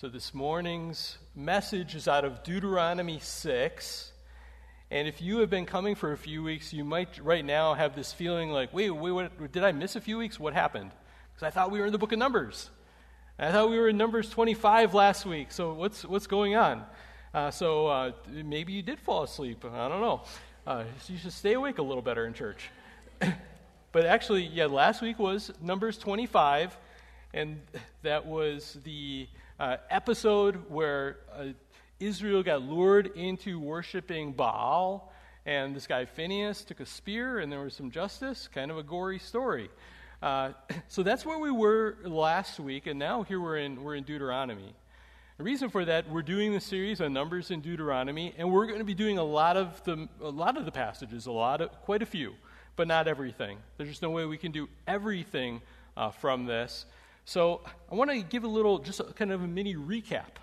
So, this morning's message is out of Deuteronomy 6. And if you have been coming for a few weeks, you might right now have this feeling like, wait, wait, what, did I miss a few weeks? What happened? Because I thought we were in the book of Numbers. I thought we were in Numbers 25 last week. So, what's, what's going on? Uh, so, uh, maybe you did fall asleep. I don't know. Uh, you should stay awake a little better in church. but actually, yeah, last week was Numbers 25, and that was the uh, episode where uh, Israel got lured into worshiping Baal, and this guy Phineas took a spear, and there was some justice. Kind of a gory story. Uh, so that's where we were last week, and now here we're in we're in Deuteronomy. The reason for that, we're doing the series on Numbers in Deuteronomy, and we're going to be doing a lot of the a lot of the passages, a lot of quite a few, but not everything. There's just no way we can do everything uh, from this. So I want to give a little, just a, kind of a mini recap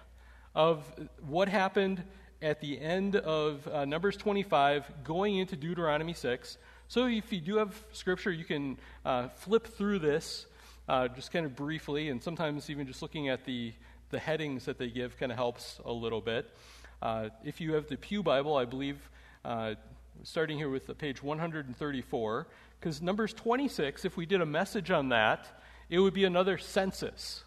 of what happened at the end of uh, Numbers 25, going into Deuteronomy 6. So if you do have scripture, you can uh, flip through this uh, just kind of briefly, and sometimes even just looking at the, the headings that they give kind of helps a little bit. Uh, if you have the Pew Bible, I believe, uh, starting here with the page 134, because Numbers 26, if we did a message on that, it would be another census.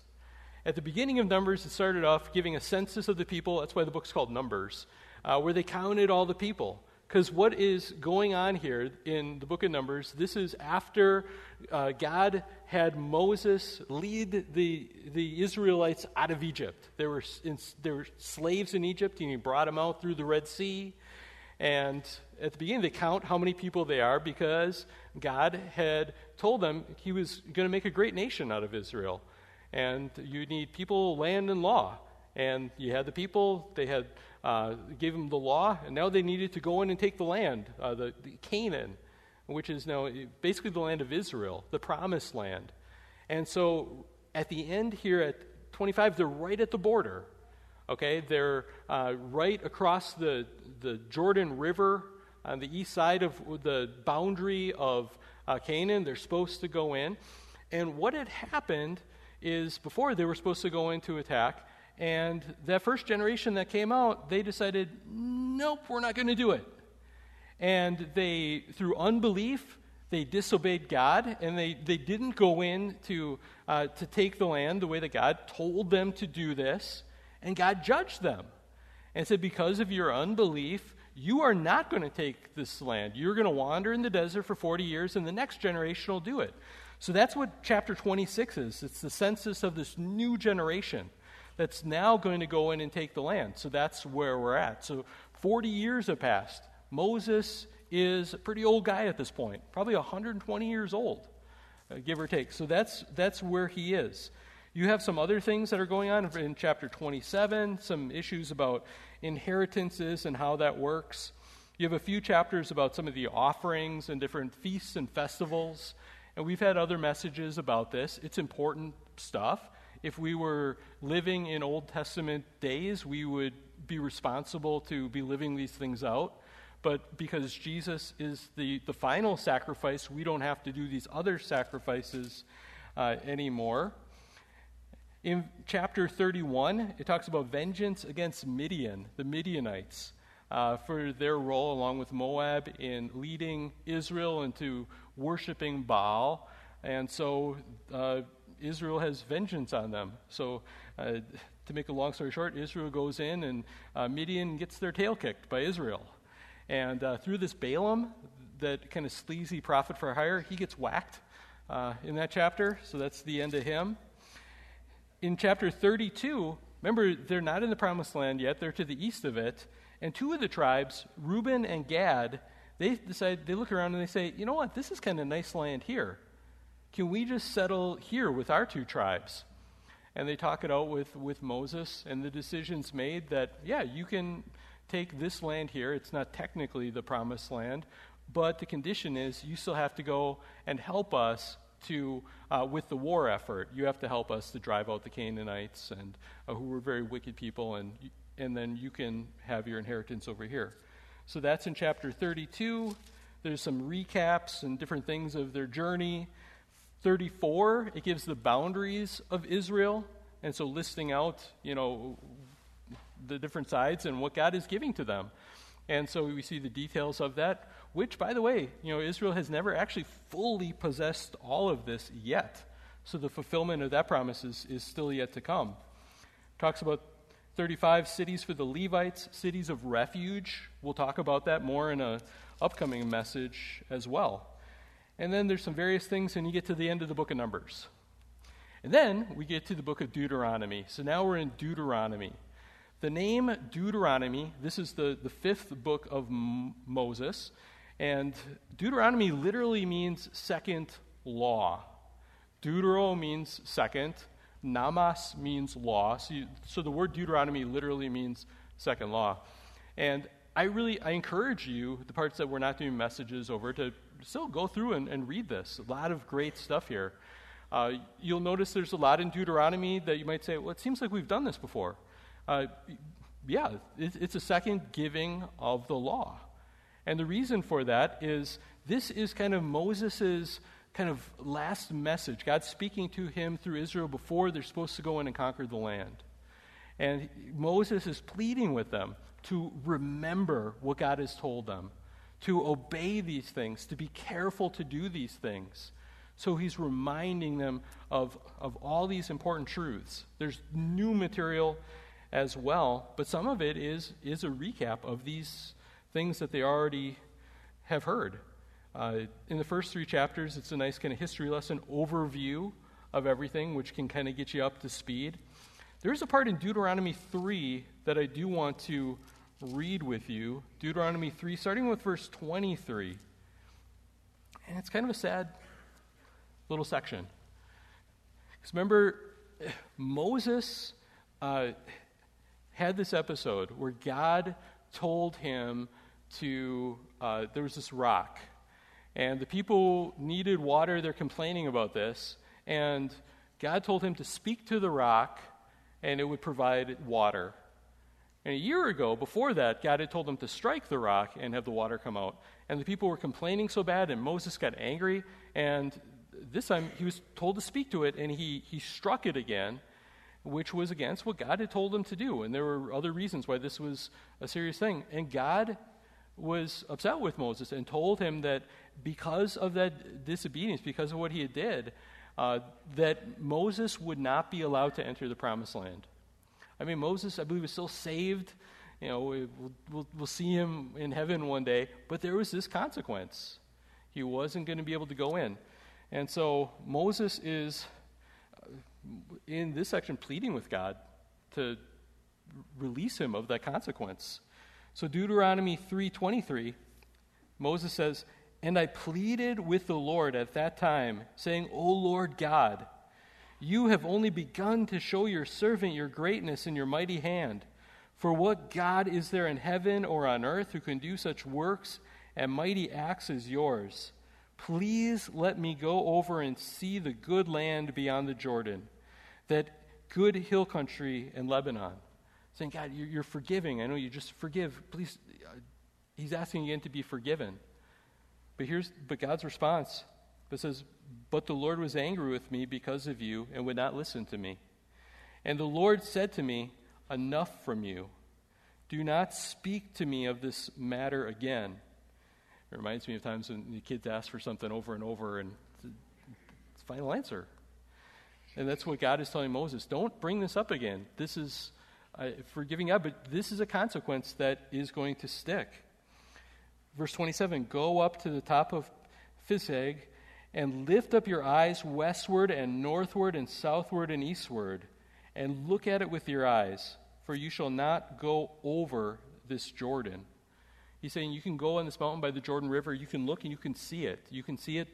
At the beginning of Numbers, it started off giving a census of the people. That's why the book's called Numbers, uh, where they counted all the people. Because what is going on here in the book of Numbers, this is after uh, God had Moses lead the, the Israelites out of Egypt. They were, in, they were slaves in Egypt, and he brought them out through the Red Sea. And at the beginning, they count how many people they are because God had told them he was going to make a great nation out of Israel. And you need people, land, and law. And you had the people, they had uh, gave them the law, and now they needed to go in and take the land, uh, the, the Canaan, which is now basically the land of Israel, the promised land. And so at the end here at 25, they're right at the border. Okay, they're uh, right across the, the Jordan River on the east side of the boundary of uh, Canaan. They're supposed to go in. And what had happened is before they were supposed to go in to attack, and that first generation that came out, they decided, nope, we're not going to do it. And they, through unbelief, they disobeyed God, and they, they didn't go in to, uh, to take the land the way that God told them to do this. And God judged them and said, Because of your unbelief, you are not going to take this land. You're going to wander in the desert for 40 years, and the next generation will do it. So that's what chapter 26 is. It's the census of this new generation that's now going to go in and take the land. So that's where we're at. So 40 years have passed. Moses is a pretty old guy at this point, probably 120 years old, uh, give or take. So that's, that's where he is. You have some other things that are going on in chapter 27, some issues about inheritances and how that works. You have a few chapters about some of the offerings and different feasts and festivals. And we've had other messages about this. It's important stuff. If we were living in Old Testament days, we would be responsible to be living these things out. But because Jesus is the, the final sacrifice, we don't have to do these other sacrifices uh, anymore. In chapter 31, it talks about vengeance against Midian, the Midianites, uh, for their role, along with Moab, in leading Israel into worshiping Baal. And so uh, Israel has vengeance on them. So, uh, to make a long story short, Israel goes in and uh, Midian gets their tail kicked by Israel. And uh, through this Balaam, that kind of sleazy prophet for hire, he gets whacked uh, in that chapter. So that's the end of him in chapter 32, remember, they're not in the promised land yet, they're to the east of it. And two of the tribes, Reuben and Gad, they decide, they look around and they say, you know what, this is kind of nice land here. Can we just settle here with our two tribes? And they talk it out with, with Moses, and the decision's made that, yeah, you can take this land here. It's not technically the promised land, but the condition is you still have to go and help us to, uh, with the war effort, you have to help us to drive out the Canaanites and uh, who were very wicked people, and, and then you can have your inheritance over here. So that's in chapter 32. There's some recaps and different things of their journey. 34, it gives the boundaries of Israel. and so listing out, you know, the different sides and what God is giving to them. And so we see the details of that, which, by the way, you know, Israel has never actually fully possessed all of this yet. So the fulfillment of that promise is, is still yet to come. Talks about 35 cities for the Levites, cities of refuge. We'll talk about that more in an upcoming message as well. And then there's some various things, and you get to the end of the book of Numbers. And then we get to the book of Deuteronomy. So now we're in Deuteronomy. The name Deuteronomy, this is the, the fifth book of M- Moses, and Deuteronomy literally means second law. Deutero means second, nomos means law. So, you, so the word Deuteronomy literally means second law. And I really I encourage you, the parts that we're not doing messages over, to still go through and, and read this. A lot of great stuff here. Uh, you'll notice there's a lot in Deuteronomy that you might say, well, it seems like we've done this before. Uh, yeah, it, it's a second giving of the law. And the reason for that is this is kind of Moses's kind of last message. God speaking to him through Israel before they're supposed to go in and conquer the land. And Moses is pleading with them to remember what God has told them, to obey these things, to be careful to do these things. So he's reminding them of, of all these important truths. There's new material as well, but some of it is, is a recap of these things that they already have heard. Uh, in the first three chapters, it's a nice kind of history lesson overview of everything, which can kind of get you up to speed. There's a part in Deuteronomy 3 that I do want to read with you. Deuteronomy 3, starting with verse 23. And it's kind of a sad little section. Because remember, Moses uh, had this episode where God told him to, uh, there was this rock and the people needed water. They're complaining about this. And God told him to speak to the rock, and it would provide water. And a year ago, before that, God had told him to strike the rock and have the water come out. And the people were complaining so bad, and Moses got angry. And this time, he was told to speak to it, and he, he struck it again, which was against what God had told him to do. And there were other reasons why this was a serious thing. And God was upset with Moses and told him that because of that disobedience, because of what he had did, uh, that Moses would not be allowed to enter the promised land. I mean, Moses, I believe, is still saved. You know, we'll, we'll, we'll see him in heaven one day, but there was this consequence. He wasn't going to be able to go in. And so Moses is, in this section, pleading with God to release him of that consequence. So Deuteronomy 3:23, Moses says, "And I pleaded with the Lord at that time, saying, O Lord God, you have only begun to show your servant your greatness and your mighty hand. For what God is there in heaven or on earth who can do such works and mighty acts as yours? Please let me go over and see the good land beyond the Jordan, that good hill country in Lebanon." saying, God, you're, forgiving. I know you just forgive. Please, uh, he's asking again to be forgiven. But here's but God's response. It says, But the Lord was angry with me because of you and would not listen to me. And the Lord said to me, Enough from you. Do not speak to me of this matter again. It reminds me of times when the kids ask for something over and over, and it's final answer. And that's what God is telling Moses. Don't bring this up again. This is uh, for giving up, but this is a consequence that is going to stick. Verse 27 Go up to the top of Pisgah and lift up your eyes westward and northward and southward and eastward, and look at it with your eyes, for you shall not go over this Jordan. He's saying you can go on this mountain by the Jordan River, you can look and you can see it. You can see it,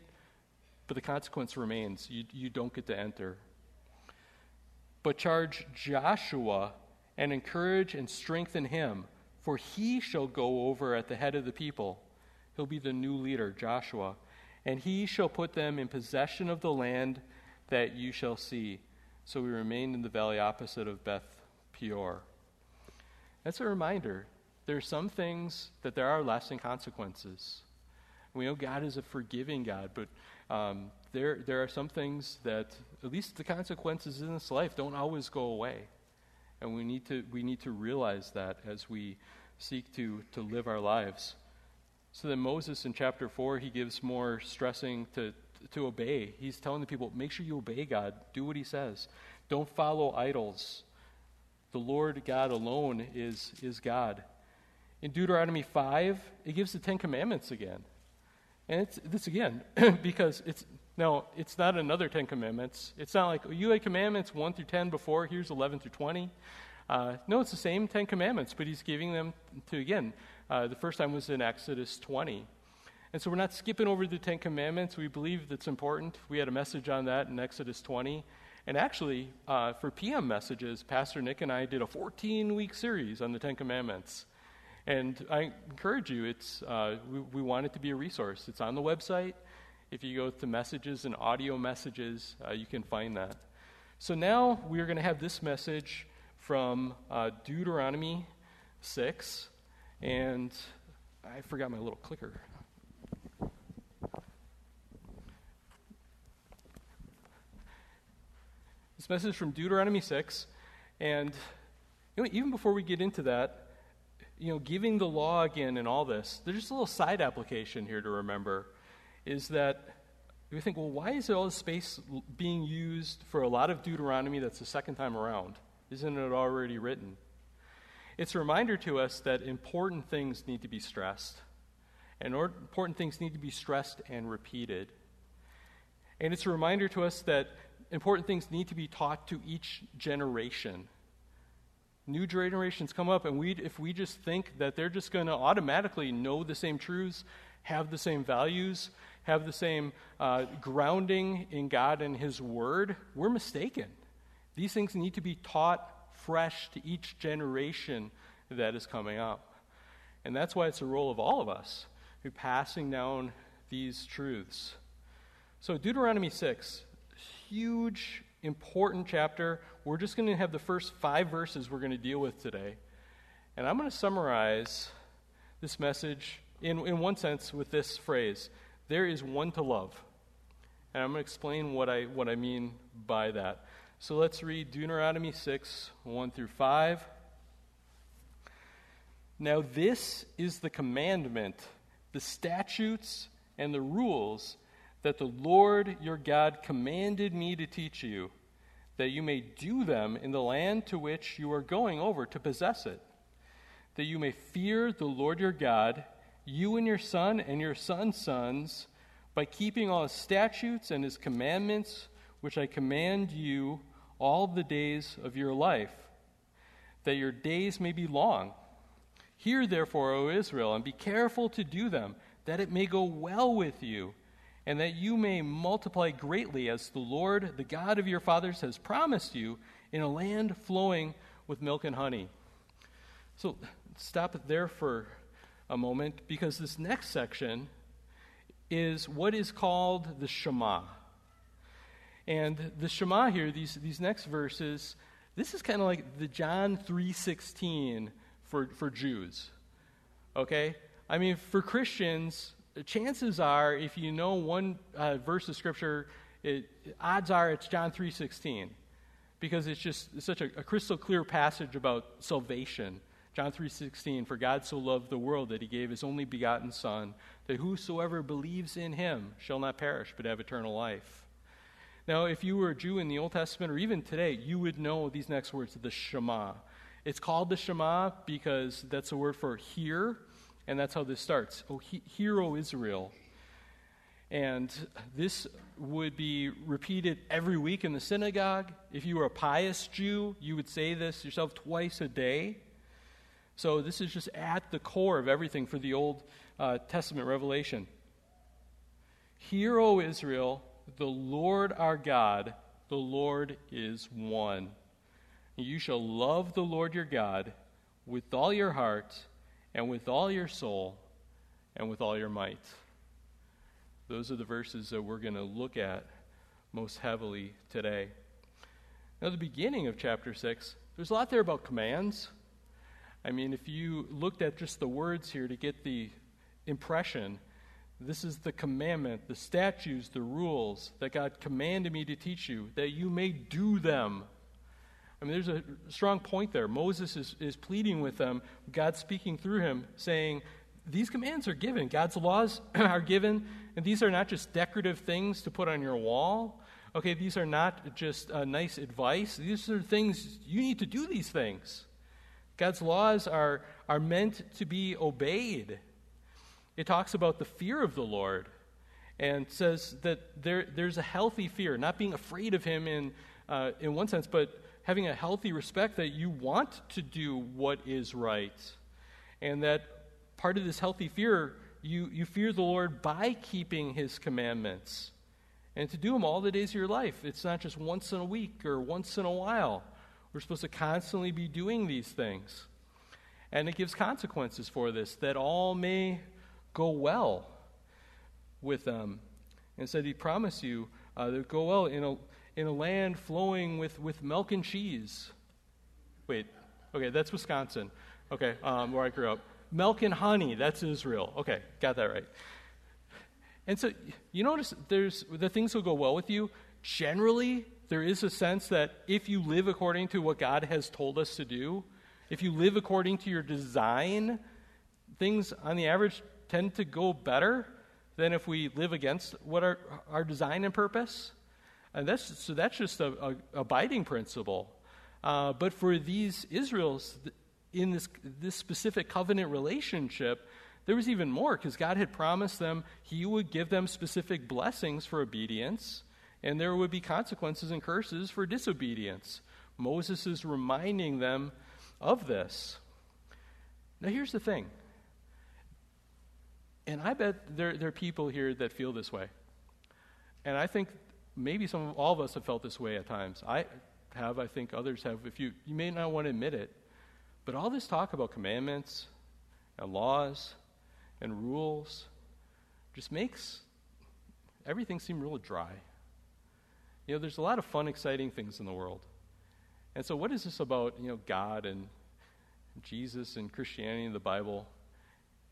but the consequence remains. You, you don't get to enter. But charge Joshua and encourage and strengthen him, for he shall go over at the head of the people. He'll be the new leader, Joshua, and he shall put them in possession of the land that you shall see. So we remained in the valley opposite of Beth Peor. That's a reminder. There are some things that there are lasting consequences. We know God is a forgiving God, but um, there, there are some things that, at least the consequences in this life, don't always go away. And we need to, we need to realize that as we seek to, to live our lives. So then Moses in chapter 4, he gives more stressing to, to obey. He's telling the people, make sure you obey God, do what he says. Don't follow idols. The Lord God alone is, is God. In Deuteronomy 5, it gives the Ten Commandments again. And it's this again, because it's no, it's not another Ten Commandments. It's not like you had commandments 1 through 10 before, here's 11 through 20. Uh, no, it's the same Ten Commandments, but he's giving them to, again, uh, the first time was in Exodus 20. And so we're not skipping over the Ten Commandments. We believe that's important. We had a message on that in Exodus 20. And actually, uh, for PM messages, Pastor Nick and I did a 14 week series on the Ten Commandments. And I encourage you, it's, uh, we, we, want it to be a resource. It's on the website. If you go to messages and audio messages, uh, you can find that. So now we are going to have this message from uh, Deuteronomy 6. And I forgot my little clicker. This message from Deuteronomy 6. And you know, even before we get into that, you know, giving the law again and all this, there's just a little side application here to remember is that we think, well, why is all this space being used for a lot of Deuteronomy that's the second time around? Isn't it already written? It's a reminder to us that important things need to be stressed, and important things need to be stressed and repeated. And it's a reminder to us that important things need to be taught to each generation. New generations come up, and we, if we just think that they're just going to automatically know the same truths, have the same values, have the same uh, grounding in God and His Word, we're mistaken. These things need to be taught fresh to each generation that is coming up. And that's why it's the role of all of us who passing down these truths. So, Deuteronomy 6, huge important chapter. We're just going to have the first five verses we're going to deal with today. And I'm going to summarize this message in, in one sense with this phrase there is one to love. And I'm going to explain what I, what I mean by that. So let's read Deuteronomy 6 1 through 5. Now, this is the commandment, the statutes, and the rules that the Lord your God commanded me to teach you, that you may do them in the land to which you are going over to possess it, that you may fear the Lord your God, you and your son and your son's sons, by keeping all his statutes and his commandments, which I command you all the days of your life, that your days may be long. Hear therefore, O Israel, and be careful to do them, that it may go well with you and that you may multiply greatly as the Lord, the God of your fathers, has promised you in a land flowing with milk and honey. So stop there for a moment because this next section is what is called the Shema. And the Shema here, these, these next verses, this is kind of like the John 3.16 for, for Jews. Okay? I mean, for Christians, chances are, if you know one uh, verse of Scripture, it, odds are it's John 3.16 because it's just it's such a, a, crystal clear passage about salvation. John 3.16, for God so loved the world that he gave his only begotten Son, that whosoever believes in him shall not perish but have eternal life. Now, if you were a Jew in the Old Testament or even today, you would know these next words, the Shema. It's called the Shema because that's a word for hear and that's how this starts. Oh, he, hear, O Israel. And this would be repeated every week in the synagogue. If you were a pious Jew, you would say this yourself twice a day. So this is just at the core of everything for the Old uh, Testament revelation. Hear, O Israel, the Lord our God, the Lord is one. You shall love the Lord your God with all your heart and with all your soul and with all your might. Those are the verses that we're going to look at most heavily today. Now, the beginning of chapter 6, there's a lot there about commands. I mean, if you looked at just the words here to get the impression, This is the commandment, the statutes, the rules that God commanded me to teach you, that you may do them. I mean, there's a strong point there. Moses is, is pleading with them, God speaking through him, saying, These commands are given. God's laws are given, and these are not just decorative things to put on your wall. Okay, these are not just uh, nice advice. These are things, you need to do these things. God's laws are, are meant to be obeyed. It talks about the fear of the Lord and says that there, there's a healthy fear, not being afraid of Him in, uh, in one sense, but having a healthy respect that you want to do what is right. And that part of this healthy fear, you, you fear the Lord by keeping His commandments. And to do them all the days of your life. It's not just once in a week or once in a while. We're supposed to constantly be doing these things. And it gives consequences for this, that all may go well with them. And said, He promised you uh, that go well in a, in a land flowing with, with milk and cheese. Wait, okay, that's Wisconsin. Okay, um, where I grew up. Milk and honey, that's Israel. Okay, got that right. And so you notice there's the things will go well with you. Generally, there is a sense that if you live according to what God has told us to do, if you live according to your design, things on the average tend to go better than if we live against what our, our design and purpose. And that's, so that's just a, a abiding principle. Uh, but for these Israels, in this, this specific covenant relationship, there was even more because God had promised them He would give them specific blessings for obedience and there would be consequences and curses for disobedience. Moses is reminding them of this. Now, here's the thing, and I bet there, there are people here that feel this way. And I think maybe some all of us have felt this way at times. I have, I think others have. If you, you may not want to admit it, but all this talk about commandments and laws and rules just makes everything seem real dry. You know, there's a lot of fun, exciting things in the world. And so, what is this about, you know, God and Jesus and Christianity and the Bible?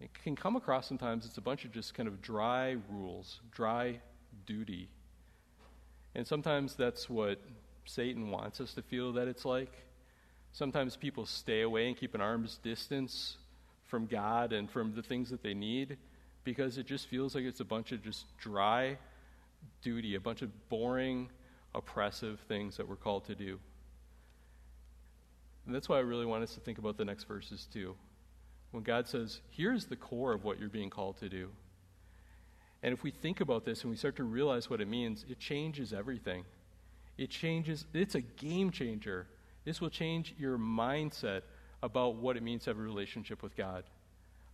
It can come across sometimes it's a bunch of just kind of dry rules, dry duty. And sometimes that's what Satan wants us to feel that it's like. Sometimes people stay away and keep an arm's distance from God and from the things that they need because it just feels like it's a bunch of just dry duty, a bunch of boring, oppressive things that we're called to do. And that's why I really want us to think about the next verses too. When God says, here's the core of what you're being called to do. And if we think about this and we start to realize what it means, it changes everything. It changes, it's a game changer. This will change your mindset about what it means to have a relationship with God,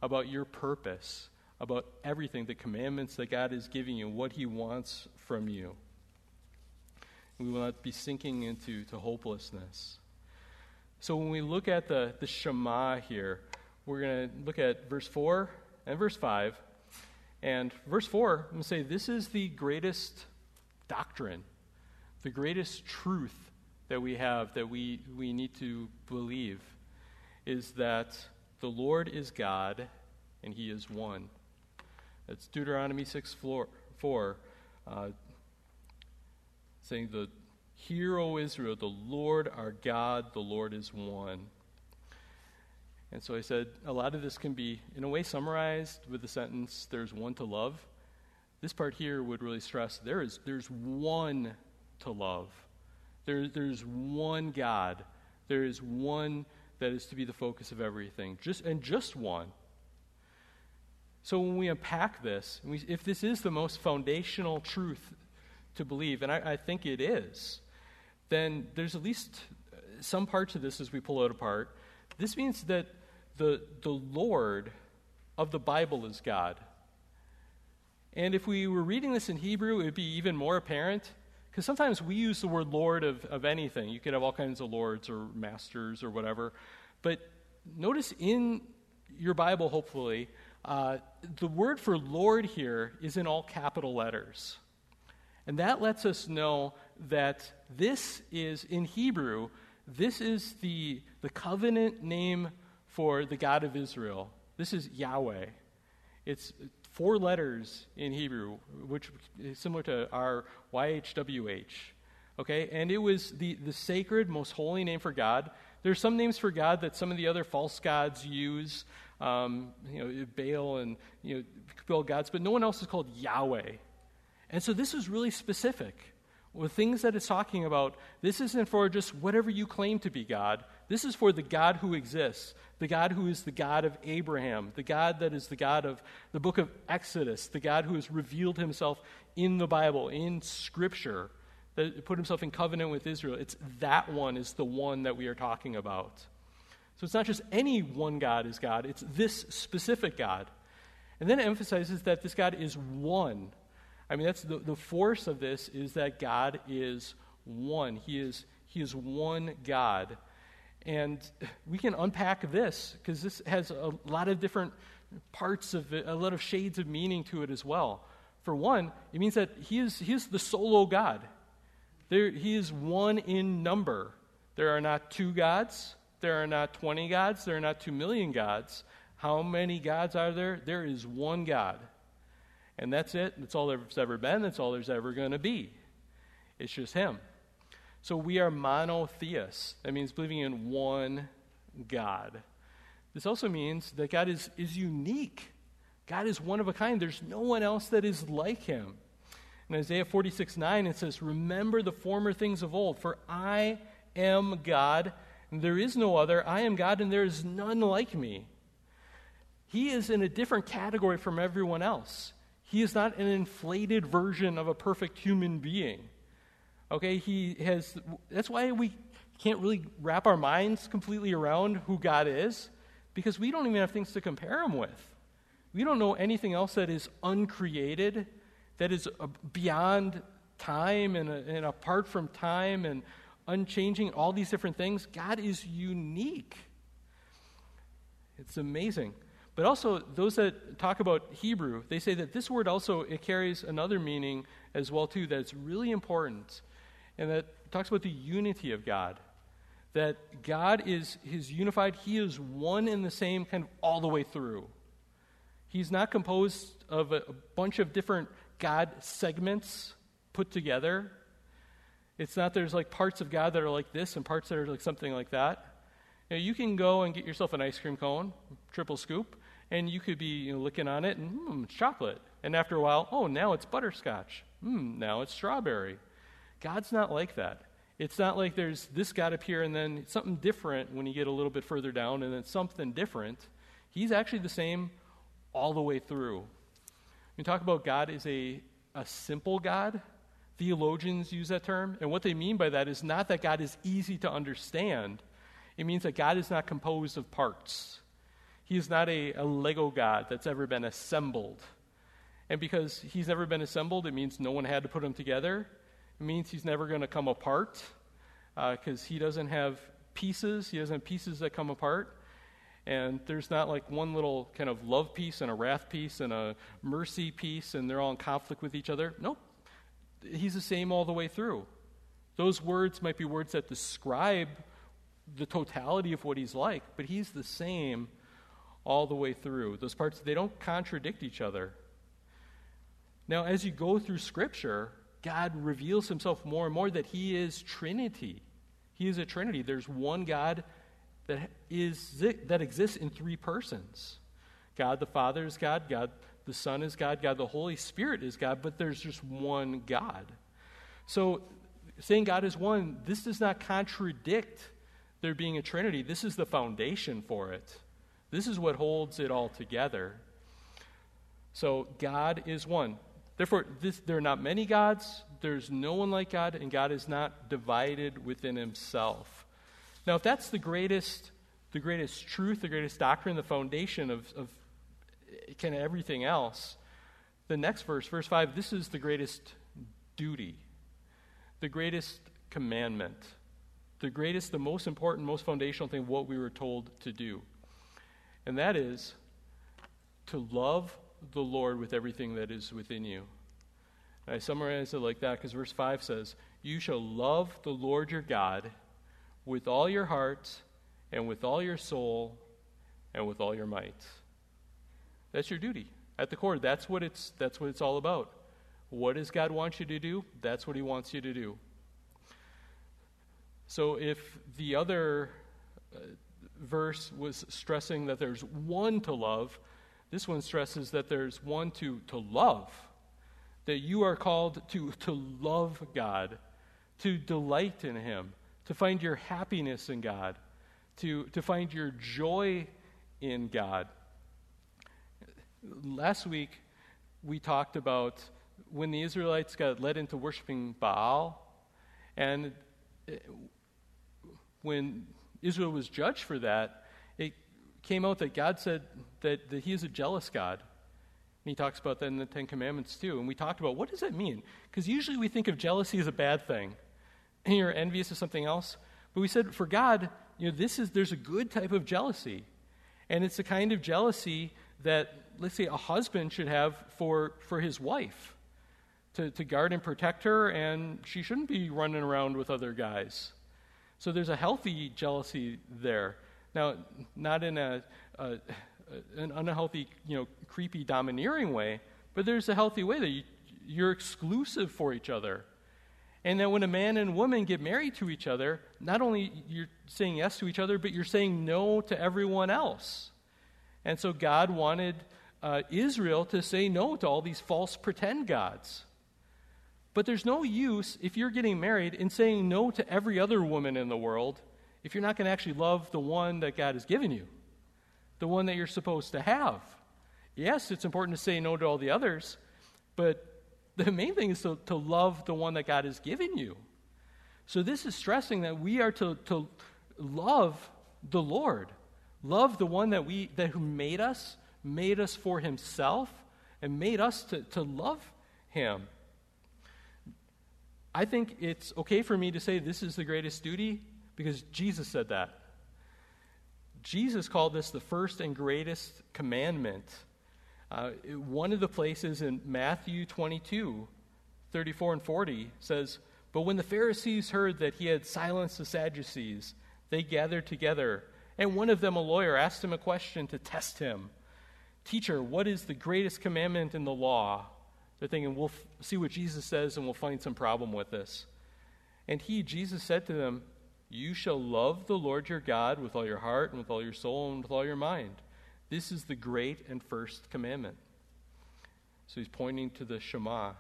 about your purpose, about everything, the commandments that God is giving you, what He wants from you. We will not be sinking into to hopelessness. So when we look at the, the Shema here, we're going to look at verse 4 and verse 5. And verse 4, I'm going to say this is the greatest doctrine, the greatest truth that we have that we, we need to believe is that the Lord is God and He is one. It's Deuteronomy 6 4. 4 uh, saying, the, Hear, O Israel, the Lord our God, the Lord is one. And so I said, a lot of this can be, in a way, summarized with the sentence, there's one to love. This part here would really stress there is, there's one to love. There, there's one God. There is one that is to be the focus of everything, just, and just one. So when we unpack this, we, if this is the most foundational truth to believe, and I, I think it is, then there's at least some parts of this as we pull it apart. This means that the, the Lord of the Bible is God. And if we were reading this in Hebrew, it would be even more apparent. Because sometimes we use the word Lord of, of anything. You could have all kinds of lords or masters or whatever. But notice in your Bible, hopefully, uh, the word for Lord here is in all capital letters. And that lets us know that this is, in Hebrew, this is the, the covenant name for the God of Israel. This is Yahweh. It's four letters in Hebrew, which is similar to our YHWH. Okay, and it was the, the sacred, most holy name for God. There's some names for God that some of the other false gods use, um, you know, Baal and you know, Baal gods, but no one else is called Yahweh. And so this is really specific. With things that it's talking about, this isn't for just whatever you claim to be God. This is for the God who exists, the God who is the God of Abraham, the God that is the God of the book of Exodus, the God who has revealed himself in the Bible, in Scripture, that put himself in covenant with Israel. It's that one is the one that we are talking about. So it's not just any one God is God, it's this specific God. And then it emphasizes that this God is one. I mean, that's the, the force of this is that God is one. He is, he is one God. And we can unpack this because this has a lot of different parts of it, a lot of shades of meaning to it as well. For one, it means that he is, he is the solo God. There, he is one in number. There are not two gods, there are not 20 gods, there are not 2 million gods. How many gods are there? There is one God. And that's it. That's all there's ever been. That's all there's ever going to be. It's just Him. So we are monotheists. That means believing in one God. This also means that God is, is unique. God is one of a kind. There's no one else that is like him. In Isaiah 46 9, it says, Remember the former things of old, for I am God, and there is no other. I am God, and there is none like me. He is in a different category from everyone else. He is not an inflated version of a perfect human being. Okay, he has, that's why we can't really wrap our minds completely around who God is, because we don't even have things to compare him with. We don't know anything else that is uncreated, that is uh, beyond time and, uh, and apart from time and unchanging, all these different things. God is unique. It's amazing. But also, those that talk about Hebrew, they say that this word also it carries another meaning as well too. That's really important and that talks about the unity of God. That God is His unified, He is one and the same kind of all the way through. He's not composed of a, a bunch of different God segments put together. It's not there's like parts of God that are like this and parts that are like something like that. You, can go and get yourself an ice cream cone, triple scoop, and you could be you know, looking on it and, hmm, chocolate. And after a while, oh, now it's butterscotch. Hmm, now it's strawberry. God's not like that. It's not like there's this God up here and then something different when you get a little bit further down and then something different. He's actually the same all the way through. We talk about God is a, a simple God. Theologians use that term. And what they mean by that is not that God is easy to understand, it means that God is not composed of parts. He is not a, a Lego God that's ever been assembled. And because he's never been assembled, it means no one had to put him together. It means he's never going to come apart because uh, he doesn't have pieces. He doesn't have pieces that come apart. And there's not like one little kind of love piece and a wrath piece and a mercy piece, and they're all in conflict with each other. Nope. He's the same all the way through. Those words might be words that describe the totality of what he's like, but he's the same all the way through. Those parts, they don't contradict each other. Now, as you go through Scripture, God reveals himself more and more that he is Trinity. He is a Trinity. There's one God that, is, that exists in three persons God the Father is God, God the Son is God, God the Holy Spirit is God, but there's just one God. So, saying God is one, this does not contradict there being a Trinity. This is the foundation for it. This is what holds it all together. So, God is one. Therefore, this, there are not many gods, there's no one like God, and God is not divided within himself. Now, if that's the greatest, the greatest truth, the greatest doctrine, the foundation of, of kind of everything else, the next verse, verse 5, this is the greatest duty, the greatest commandment, the greatest, the most important, most foundational thing, what we were told to do. And that is to love the Lord with everything that is within you. And I summarize it like that because verse 5 says, You shall love the Lord your God with all your heart and with all your soul and with all your might. That's your duty. At the core, that's what it's, that's what it's all about. What does God want you to do? That's what He wants you to do. So if the other uh, verse was stressing that there's one to love, this one stresses that there's one to, to love. That you are called to, to love God, to delight in Him, to find your happiness in God, to, to find your joy in God. Last week, we talked about when the Israelites got led into worshiping Baal, and eh, when Israel was judged for that, it came out that God said that, that He is a jealous God. And He talks about that in the Ten Commandments too. And we talked about what does that mean? Because usually we think of jealousy as a bad thing, and you're envious of something else. But we said for God, you know, this is there's a good type of jealousy, and it's the kind of jealousy that let's say a husband should have for for his wife. To, to guard and protect her, and she shouldn't be running around with other guys. So there's a healthy jealousy there. Now, not in a, a an unhealthy, you know, creepy, domineering way, but there's a healthy way that you, you're exclusive for each other. And that when a man and woman get married to each other, not only you're saying yes to each other, but you're saying no to everyone else. And so God wanted uh, Israel to say no to all these false pretend gods. But there's no use if you're getting married in saying no to every other woman in the world if you're not going to actually love the one that God has given you, the one that you're supposed to have. Yes, it's important to say no to all the others, but the main thing is to, to love the one that God has given you. So this is stressing that we are to, to love the Lord, love the one that we that who made us, made us for himself, and made us to, to love him. I think it's okay for me to say this is the greatest duty because Jesus said that. Jesus called this the first and greatest commandment. Uh, one of the places in Matthew 22, 34 and 40 says, But when the Pharisees heard that he had silenced the Sadducees, they gathered together, and one of them, a lawyer, asked him a question to test him Teacher, what is the greatest commandment in the law? They're thinking, we'll f- see what Jesus says and we'll find some problem with this. And he, Jesus, said to them, You shall love the Lord your God with all your heart and with all your soul and with all your mind. This is the great and first commandment. So he's pointing to the Shema.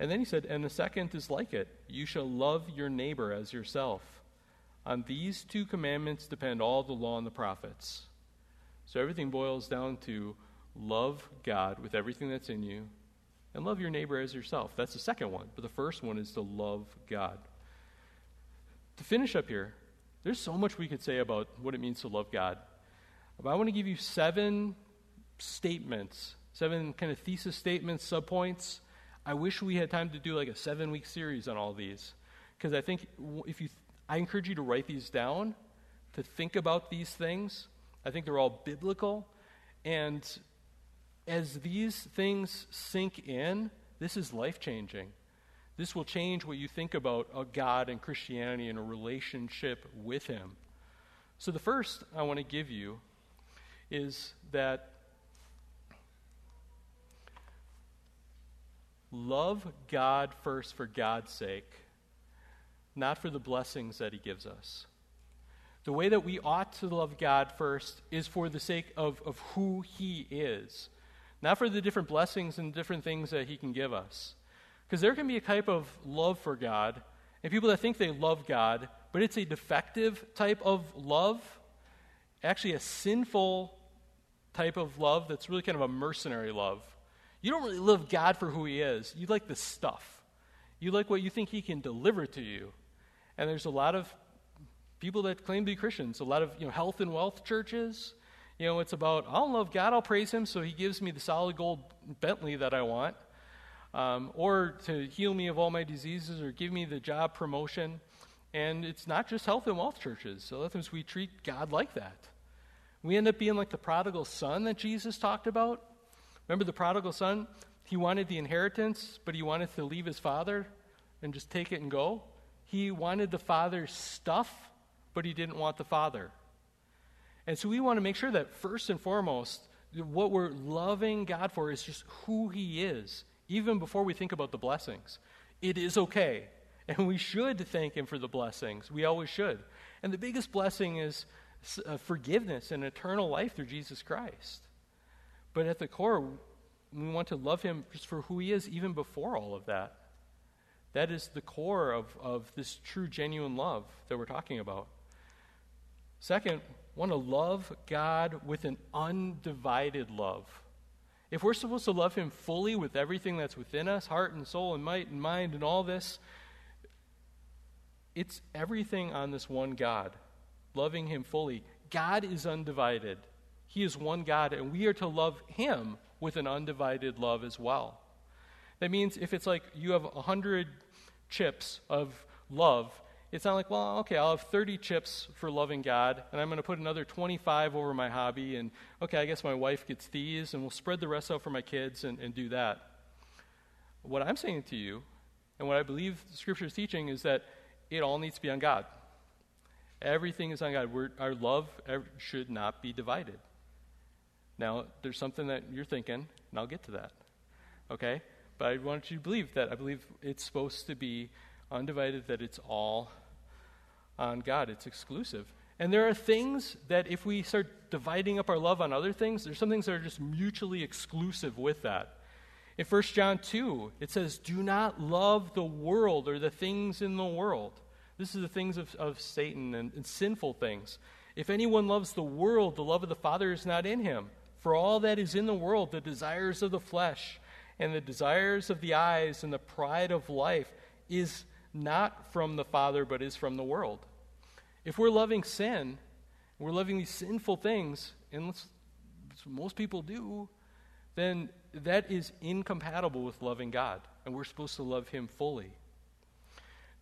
And then he said, And the second is like it you shall love your neighbor as yourself. On these two commandments depend all the law and the prophets. So everything boils down to love God with everything that's in you and love your neighbor as yourself. That's the second one. But the first one is to love God. To finish up here, there's so much we could say about what it means to love God. But I want to give you seven statements, seven kind of thesis statements, subpoints. I wish we had time to do like a seven week series on all these. Because I think if you, I encourage you to write these down, to think about these things. I think they're all biblical. And as these things sink in, this is life changing. This will change what you think about a God and Christianity and a relationship with Him. So, the first I want to give you is that love God first for God's sake, not for the blessings that He gives us. The way that we ought to love God first is for the sake of, of who He is not for the different blessings and different things that He can give us. Because there can be a type of love for God, and people that think they love God, but it's a defective type of love, actually, a sinful type of love that's really kind of a mercenary love. You don't really love God for who He is, you like the stuff. You like what you think He can deliver to you. And there's a lot of people that claim to be Christians, a lot of you know, health and wealth churches you know, it's about, I'll love God, I'll praise Him so He gives me the solid gold Bentley that I want, um, or to heal me of all my diseases, or give me the job promotion. And it's not just health and wealth churches. So, a lot of times we treat God like that. We end up being like the prodigal son that Jesus talked about. Remember the prodigal son? He wanted the inheritance, but he wanted to leave his father and just take it and go. He wanted the father's stuff, but he didn't want the father. And so we want to make sure that first and foremost, What we're loving God for is just who He is, even before we think about the blessings. It is okay, and we should thank Him for the blessings. We always should. And the biggest blessing is uh, forgiveness and eternal life through Jesus Christ. But at the core, we want to love Him just for who He is, even before all of that. That is the core of, of this true, genuine love that we're talking about. Second, want to love God with an undivided love. If we're supposed to love Him fully with everything that's within us heart and soul and might and mind and all this it's everything on this one God, loving Him fully. God is undivided. He is one God, and we are to love Him with an undivided love as well. That means if it's like you have 100 chips of love, it's not like, well, okay, I'll have 30 chips for loving God, and I'm going to put another 25 over my hobby, and okay, I guess my wife gets these, and we'll spread the rest out for my kids and, and do that. What I'm saying to you, and what I believe Scripture is teaching, is that it all needs to be on God. Everything is on God. We're, our love should not be divided. Now, there's something that you're thinking, and I'll get to that. Okay? But I want you to believe that. I believe it's supposed to be undivided, that it's all on God, it's exclusive. And there are things that if we start dividing up our love on other things, there's some things that are just mutually exclusive with that. In 1 John 2, it says, Do not love the world or the things in the world. This is the things of, of Satan and, and sinful things. If anyone loves the world, the love of the Father is not in him. For all that is in the world, the desires of the flesh, and the desires of the eyes, and the pride of life, is not from the Father, but is from the world. If we're loving sin, we're loving these sinful things, and most people do, then that is incompatible with loving God, and we're supposed to love Him fully.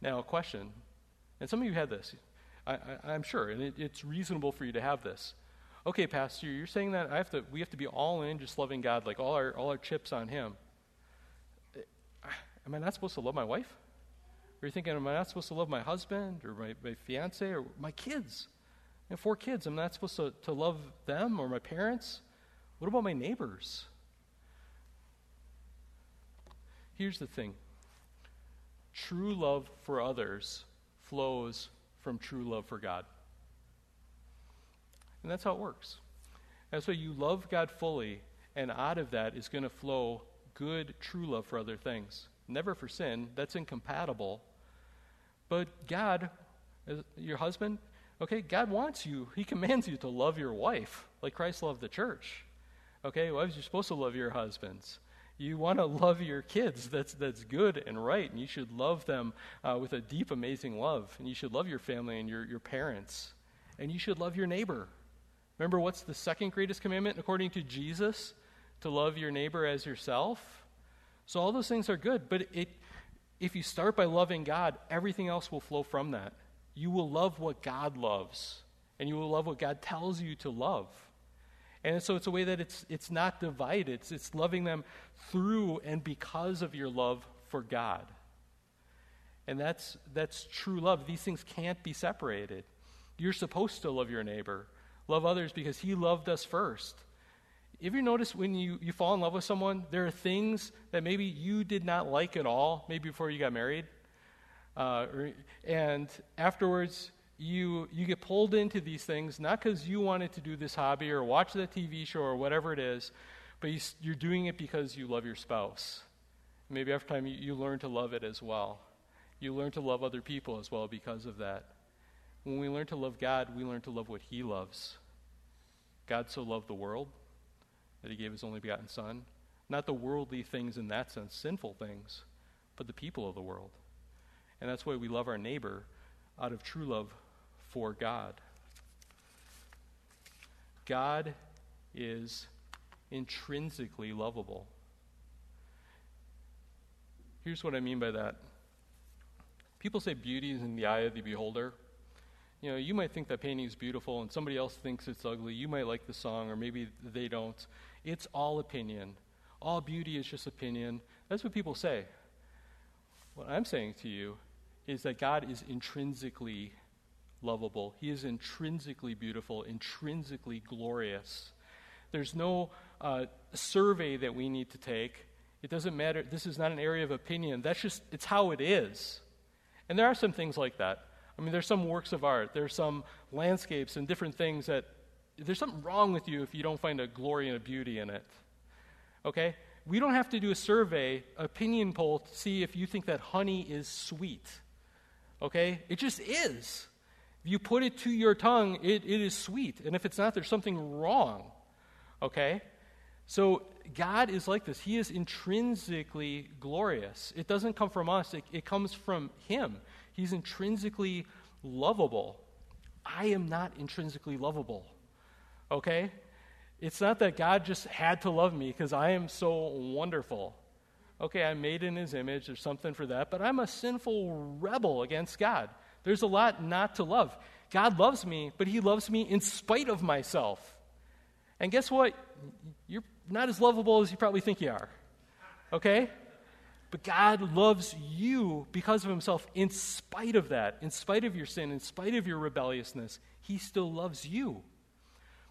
Now, a question, and some of you had this, I, am sure, and it, it's reasonable for you to have this. Okay, Pastor, you're saying that I have to, we have to be all in, just loving God, like all our, all our chips on Him. Am I not supposed to love my wife? Are thinking, am I not supposed to love my husband or my, my fiance or my kids? I have four kids. I'm not supposed to, to love them or my parents? What about my neighbors? Here's the thing true love for others flows from true love for God. And that's how it works. And so you love God fully, and out of that is going to flow good, true love for other things. Never for sin. That's incompatible. But God, your husband, okay, God wants you, He commands you to love your wife like Christ loved the church. Okay, wives, you're supposed to love your husbands. You want to love your kids. That's, that's good and right. And you should love them uh, with a deep, amazing love. And you should love your family and your, your parents. And you should love your neighbor. Remember, what's the second greatest commandment according to Jesus? To love your neighbor as yourself. So all those things are good. But it, if you start by loving God, everything else will flow from that. You will love what God loves. And you will love what God tells you to love. And so it's a way that it's, it's not divided, it's, it's loving them through and because of your love for God. And that's, that's true love. These things can't be separated. You're supposed to love your neighbor, love others because he loved us first. If you notice when you, you fall in love with someone, there are things that maybe you did not like at all, maybe before you got married. Uh, and afterwards, you, you get pulled into these things, not because you wanted to do this hobby or watch that TV show or whatever it is, but you, you're doing it because you love your spouse. Maybe after time you, you learn to love it as well. You learn to love other people as well because of that. When we learn to love God, we learn to love what He loves. God so loved the world that He gave His only begotten Son. Not the worldly things in that sense, sinful things, but the people of the world. And that's why we love our neighbor out of true love for God. God is intrinsically lovable. Here's what I mean by that. People say beauty is in the eye of the beholder. You know, you might think that painting is beautiful and somebody else thinks it's ugly. You might like the song or maybe they don't. It's all opinion. All beauty is just opinion. That's what people say. What I'm saying to you is that God is intrinsically lovable. He is intrinsically beautiful, intrinsically glorious. There's no uh, survey that we need to take. It doesn't matter. This is not an area of opinion. That's just, it's how it is. And there are some things like that. I mean, there's some works of art, there's some landscapes and different things that there's something wrong with you if you don't find a glory and a beauty in it. Okay? We don't have to do a survey, opinion poll to see if you think that honey is sweet. Okay? It just is. If you put it to your tongue, it, it is sweet. And if it's not, there's something wrong. Okay? So God is like this. He is intrinsically glorious. It doesn't come from us, it, it comes from Him. He's intrinsically lovable. I am not intrinsically lovable. Okay? It's not that God just had to love me because I am so wonderful. Okay, I'm made in His image, there's something for that, but I'm a sinful rebel against God. There's a lot not to love. God loves me, but He loves me in spite of myself. And guess what? You're not as lovable as you probably think you are. Okay? But God loves you because of himself in spite of that, in spite of your sin, in spite of your rebelliousness. He still loves you.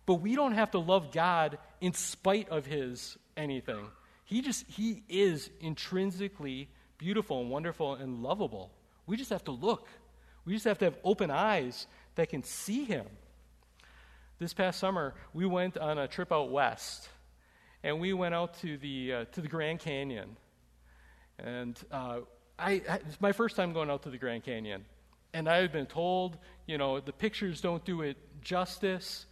But we don't have to love God in spite of his anything. He just he is intrinsically beautiful and wonderful and lovable. We just have to look. We just have to have open eyes that can see him. This past summer, we went on a trip out west, and we went out to the, uh, to the Grand Canyon. And uh, I, it's my first time going out to the Grand Canyon. And I had been told, you know, the pictures don't do it justice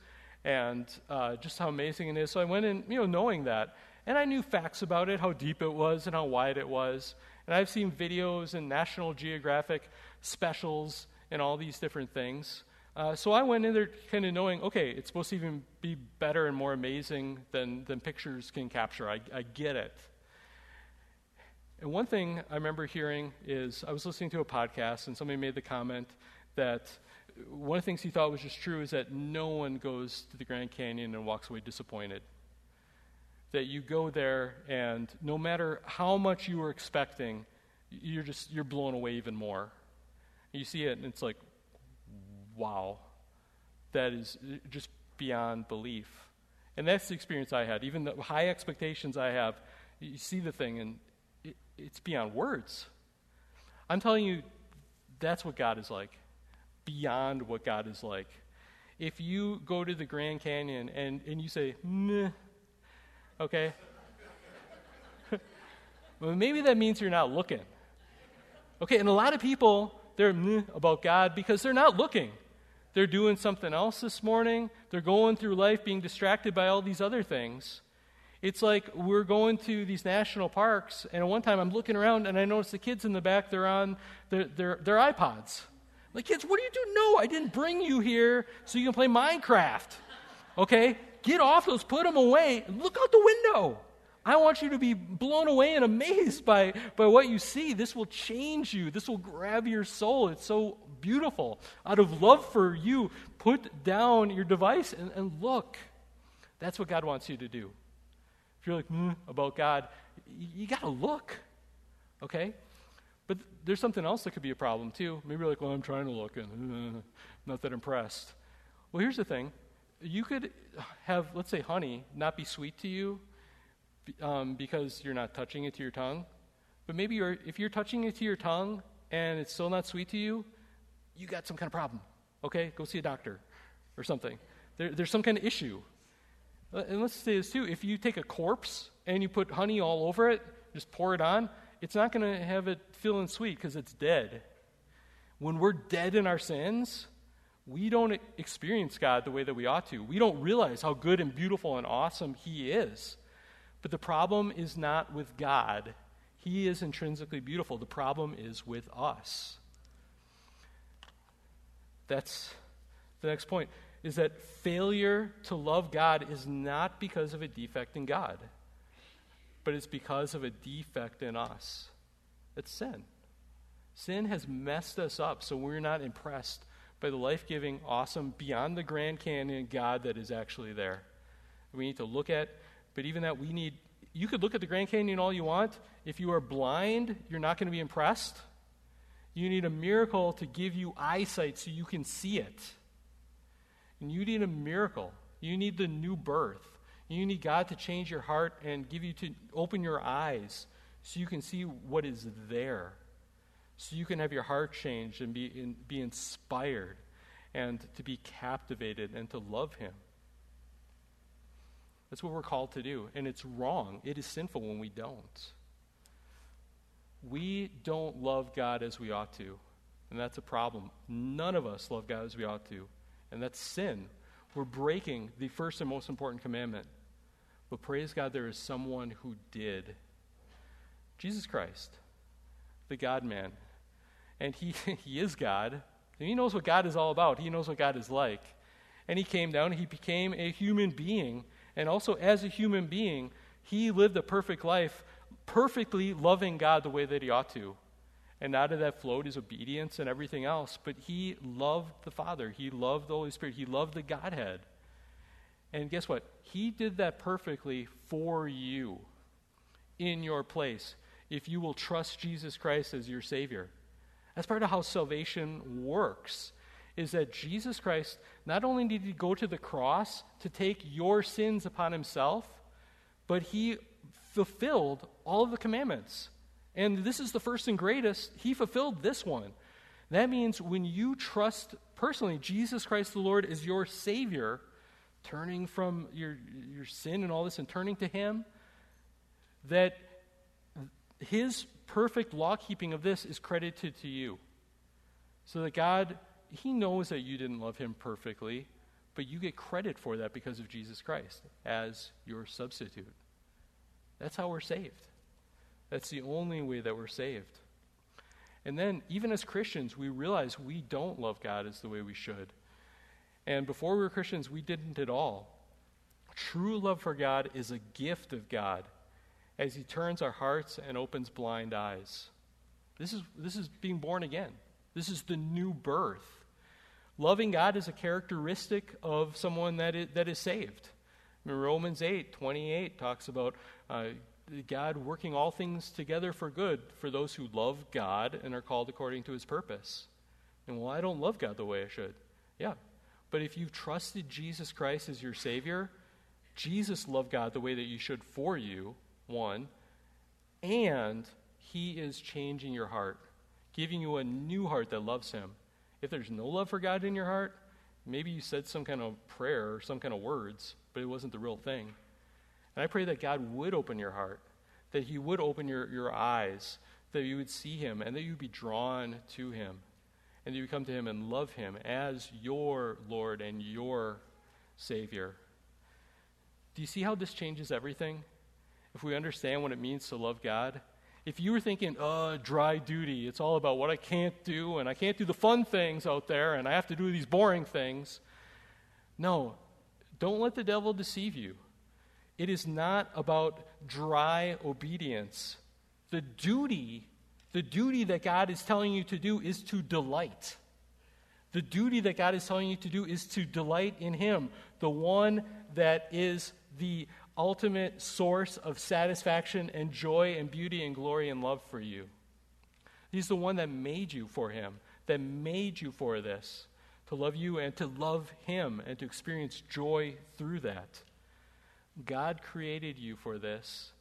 and uh, just how amazing it is. So I went in, you know, knowing that. And I knew facts about it, how deep it was and how wide it was. And I've seen videos and National Geographic specials and all these different things. Uh, so I went in there kind of knowing, okay, it's supposed to even be better and more amazing than, than pictures can capture. I, I get it. And one thing I remember hearing is I was listening to a podcast, and somebody made the comment that one of the things he thought was just true is that no one goes to the Grand Canyon and walks away disappointed. That you go there, and no matter how much you were expecting, you're just you're blown away even more. You see it, and it's like, wow, that is just beyond belief. And that's the experience I had. Even the high expectations I have, you see the thing, and it, it's beyond words. I'm telling you, that's what God is like, beyond what God is like. If you go to the Grand Canyon and, and you say, meh, okay, well, maybe that means you're not looking. Okay, and a lot of people, they're meh about God because they're not looking. They're doing something else this morning. They're going through life being distracted by all these other things. It's like we're going to these national parks, and at one time I'm looking around and I notice the kids in the back, they're on their, their, their iPods. Like, kids, what do you do? No, I didn't bring you here so you can play Minecraft. Okay? Get off those, put them away, look out the window. I want you to be blown away and amazed by, by what you see. This will change you. This will grab your soul. It's so beautiful. Out of love for you, put down your device and, and look. That's what God wants you to do. If you're like, mm, about God, you, you got to look. Okay? But there's something else that could be a problem too. Maybe you're like, well, I'm trying to look and uh, not that impressed. Well, here's the thing. You could have, let's say, honey not be sweet to you um, because you're not touching it to your tongue. But maybe you're, if you're touching it to your tongue and it's still not sweet to you, you got some kind of problem. Okay, go see a doctor or something. There, there's some kind of issue. Uh, and let's say this too if you take a corpse and you put honey all over it, just pour it on, it's not going to have it feeling sweet because it's dead. When we're dead in our sins, we don't experience God the way that we ought to. We don't realize how good and beautiful and awesome He is. But the problem is not with God, He is intrinsically beautiful. The problem is with us. That's the next point is that failure to love God is not because of a defect in God, but it's because of a defect in us. It's sin. Sin has messed us up, so we're not impressed by the life giving, awesome, beyond the Grand Canyon God that is actually there. We need to look at, but even that, we need, you could look at the Grand Canyon all you want. If you are blind, you're not going to be impressed. You need a miracle to give you eyesight so you can see it. And you need a miracle. You need the new birth. You need God to change your heart and give you to open your eyes so you can see what is there. So you can have your heart changed and be, be inspired and to be captivated and to love Him. That's what we're called to do. And it's wrong. It is sinful when we don't. We don't love God as we ought to. And that's a problem. None of us love God as we ought to. And that's sin. We're breaking the first and most important commandment. But praise God, there is someone who did. Jesus Christ, the God man. And he, he is God. And he knows what God is all about. He knows what God is like. And he came down, he became a human being. And also, as a human being, he lived a perfect life, perfectly loving God the way that he ought to. And out of that flowed his obedience and everything else. But he loved the Father, he loved the Holy Spirit, he loved the Godhead. And guess what? He did that perfectly for you in your place if you will trust Jesus Christ as your Savior. That's part of how salvation works. Is that Jesus Christ not only did he go to the cross to take your sins upon himself, but he fulfilled all of the commandments. And this is the first and greatest. He fulfilled this one. That means when you trust personally Jesus Christ the Lord as your Savior, turning from your, your sin and all this and turning to Him, that His perfect law keeping of this is credited to you. So that God, He knows that you didn't love Him perfectly, but you get credit for that because of Jesus Christ as your substitute. That's how we're saved. That's the only way that we're saved. And then, even as Christians, we realize we don't love God as the way we should. And before we were Christians, we didn't at all. True love for God is a gift of God as He turns our hearts and opens blind eyes. This is, this is being born again. This is the new birth. Loving God is a characteristic of someone that is, that is saved. I mean, Romans 8 28 talks about uh, God working all things together for good for those who love God and are called according to his purpose. And well, I don't love God the way I should. Yeah. But if you've trusted Jesus Christ as your Savior, Jesus loved God the way that you should for you, one, and he is changing your heart, giving you a new heart that loves him. If there's no love for God in your heart, maybe you said some kind of prayer or some kind of words, but it wasn't the real thing. And I pray that God would open your heart, that He would open your, your eyes, that you would see Him, and that you would be drawn to Him, and you come to Him and love Him as your Lord and your Savior. Do you see how this changes everything? If we understand what it means to love God, if you were thinking, uh, dry duty, it's all about what I can't do, and I can't do the fun things out there, and I have to do these boring things. No, don't let the devil deceive you. It is not about dry obedience. The duty, the duty that God is telling you to do is to delight. The duty that God is telling you to do is to delight in Him, the one that is the ultimate source of satisfaction and joy and beauty and glory and love for you. He's the one that made you for Him, that made you for this, to love you and to love Him and to experience joy through that. God created you for this.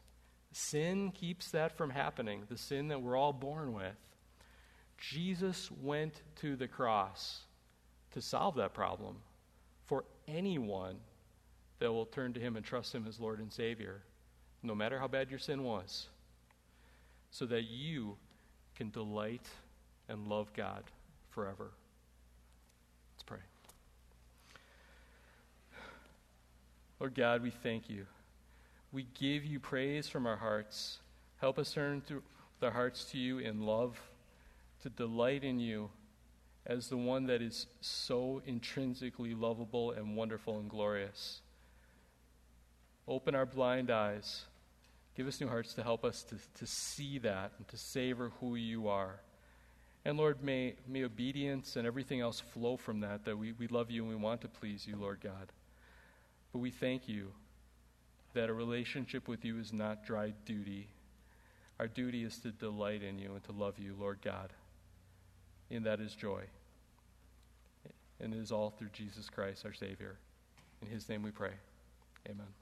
Sin keeps that from happening, the sin that we're all born with. Jesus went to the cross to solve that problem for anyone that will turn to him and trust him as Lord and Savior, no matter how bad your sin was, so that you can delight and love God forever. Let's pray. Lord God, we thank you. We give you praise from our hearts. Help us turn to our hearts to you in love, to delight in you as the one that is so intrinsically lovable and wonderful and glorious. Open our blind eyes. Give us new hearts to help us to, to see that and to savor who you are. And Lord, may, may obedience and everything else flow from that, that we, we love you and we want to please you, Lord God. But we thank you that a relationship with you is not dry duty. Our duty is to delight in you and to love you, Lord God. And that is joy. And it is all through Jesus Christ, our Savior. In his name we pray. Amen.